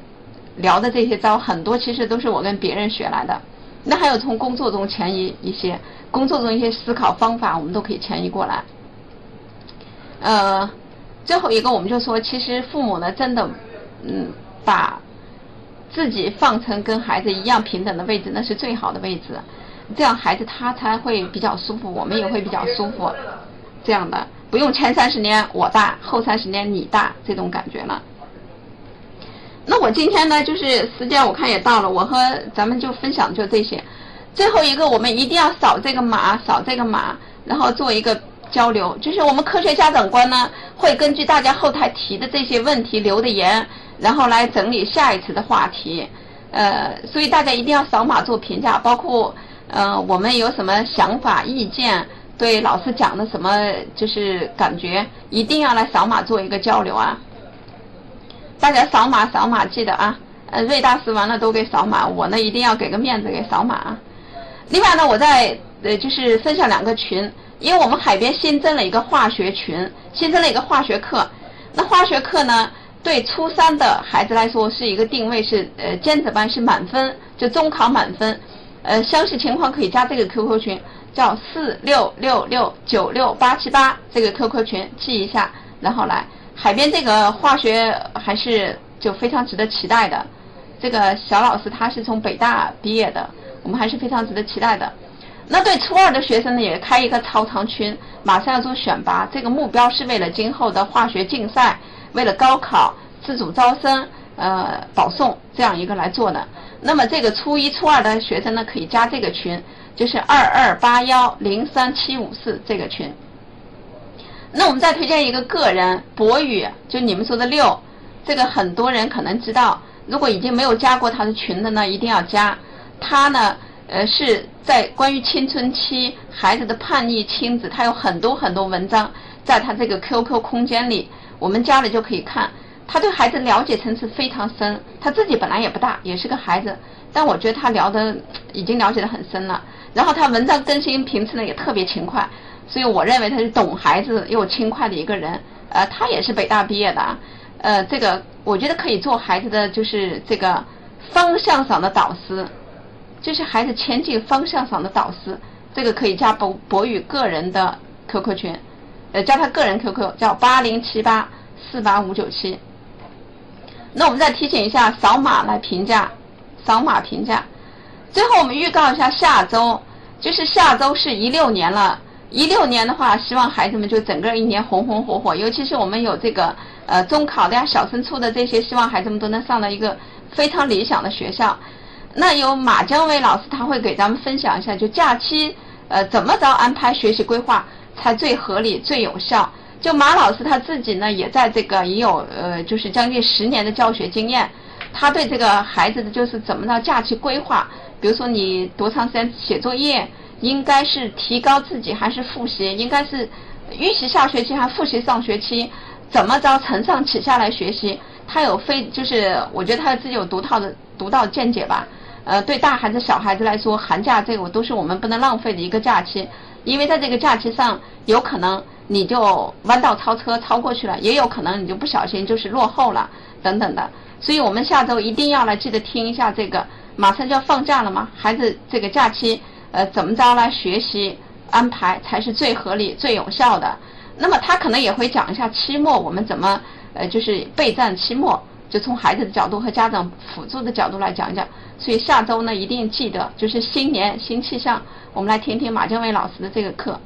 聊的这些招，很多其实都是我跟别人学来的，那还有从工作中迁移一些。工作中一些思考方法，我们都可以迁移过来。呃，最后一个我们就说，其实父母呢，真的，嗯，把自己放成跟孩子一样平等的位置，那是最好的位置。这样孩子他才会比较舒服，我们也会比较舒服。这样的，不用前三十年我大，后三十年你大这种感觉了。那我今天呢，就是时间我看也到了，我和咱们就分享就这些。最后一个，我们一定要扫这个码，扫这个码，然后做一个交流。就是我们科学家长观呢，会根据大家后台提的这些问题留的言，然后来整理下一次的话题。呃，所以大家一定要扫码做评价，包括呃我们有什么想法、意见，对老师讲的什么就是感觉，一定要来扫码做一个交流啊。大家扫码扫码记得啊，呃瑞大师完了都给扫码，我呢一定要给个面子给扫码啊。另外呢，我在呃就是分享两个群，因为我们海边新增了一个化学群，新增了一个化学课。那化学课呢，对初三的孩子来说是一个定位是呃尖子班是满分，就中考满分。呃，详细情况可以加这个 QQ 群，叫四六六六九六八七八这个 QQ 群记一下，然后来海边这个化学还是就非常值得期待的。这个小老师他是从北大毕业的。我们还是非常值得期待的。那对初二的学生呢，也开一个超长群，马上要做选拔。这个目标是为了今后的化学竞赛，为了高考自主招生，呃，保送这样一个来做的。那么这个初一、初二的学生呢，可以加这个群，就是二二八幺零三七五四这个群。那我们再推荐一个个人博宇，就你们说的六，这个很多人可能知道。如果已经没有加过他的群的呢，一定要加。他呢，呃，是在关于青春期孩子的叛逆亲子，他有很多很多文章，在他这个 QQ 空间里，我们加了就可以看。他对孩子了解层次非常深，他自己本来也不大，也是个孩子，但我觉得他聊的已经了解的很深了。然后他文章更新频次呢也特别勤快，所以我认为他是懂孩子又轻快的一个人。呃，他也是北大毕业的，啊，呃，这个我觉得可以做孩子的就是这个方向上的导师。就是孩子前进方向上的导师，这个可以加博博宇个人的 QQ 群，呃，加他个人 QQ 叫八零七八四八五九七。那我们再提醒一下，扫码来评价，扫码评价。最后我们预告一下下周，就是下周是一六年了，一六年的话，希望孩子们就整个一年红红火火，尤其是我们有这个呃中考的呀、小升初的这些，希望孩子们都能上到一个非常理想的学校。那有马江伟老师，他会给咱们分享一下，就假期呃怎么着安排学习规划才最合理、最有效。就马老师他自己呢，也在这个也有呃，就是将近十年的教学经验，他对这个孩子的就是怎么着假期规划，比如说你多长时间写作业，应该是提高自己还是复习，应该是预习下学期还是复习上学期，怎么着承上启下来学习，他有非就是我觉得他自己有独套的独到见解吧。呃，对大孩子、小孩子来说，寒假这个都是我们不能浪费的一个假期，因为在这个假期上，有可能你就弯道超车超过去了，也有可能你就不小心就是落后了等等的。所以我们下周一定要来记得听一下这个，马上就要放假了嘛，孩子这个假期呃怎么着来学习安排才是最合理、最有效的。那么他可能也会讲一下期末我们怎么呃就是备战期末。就从孩子的角度和家长辅助的角度来讲讲，所以下周呢一定记得，就是新年新气象，我们来听听马建伟老师的这个课。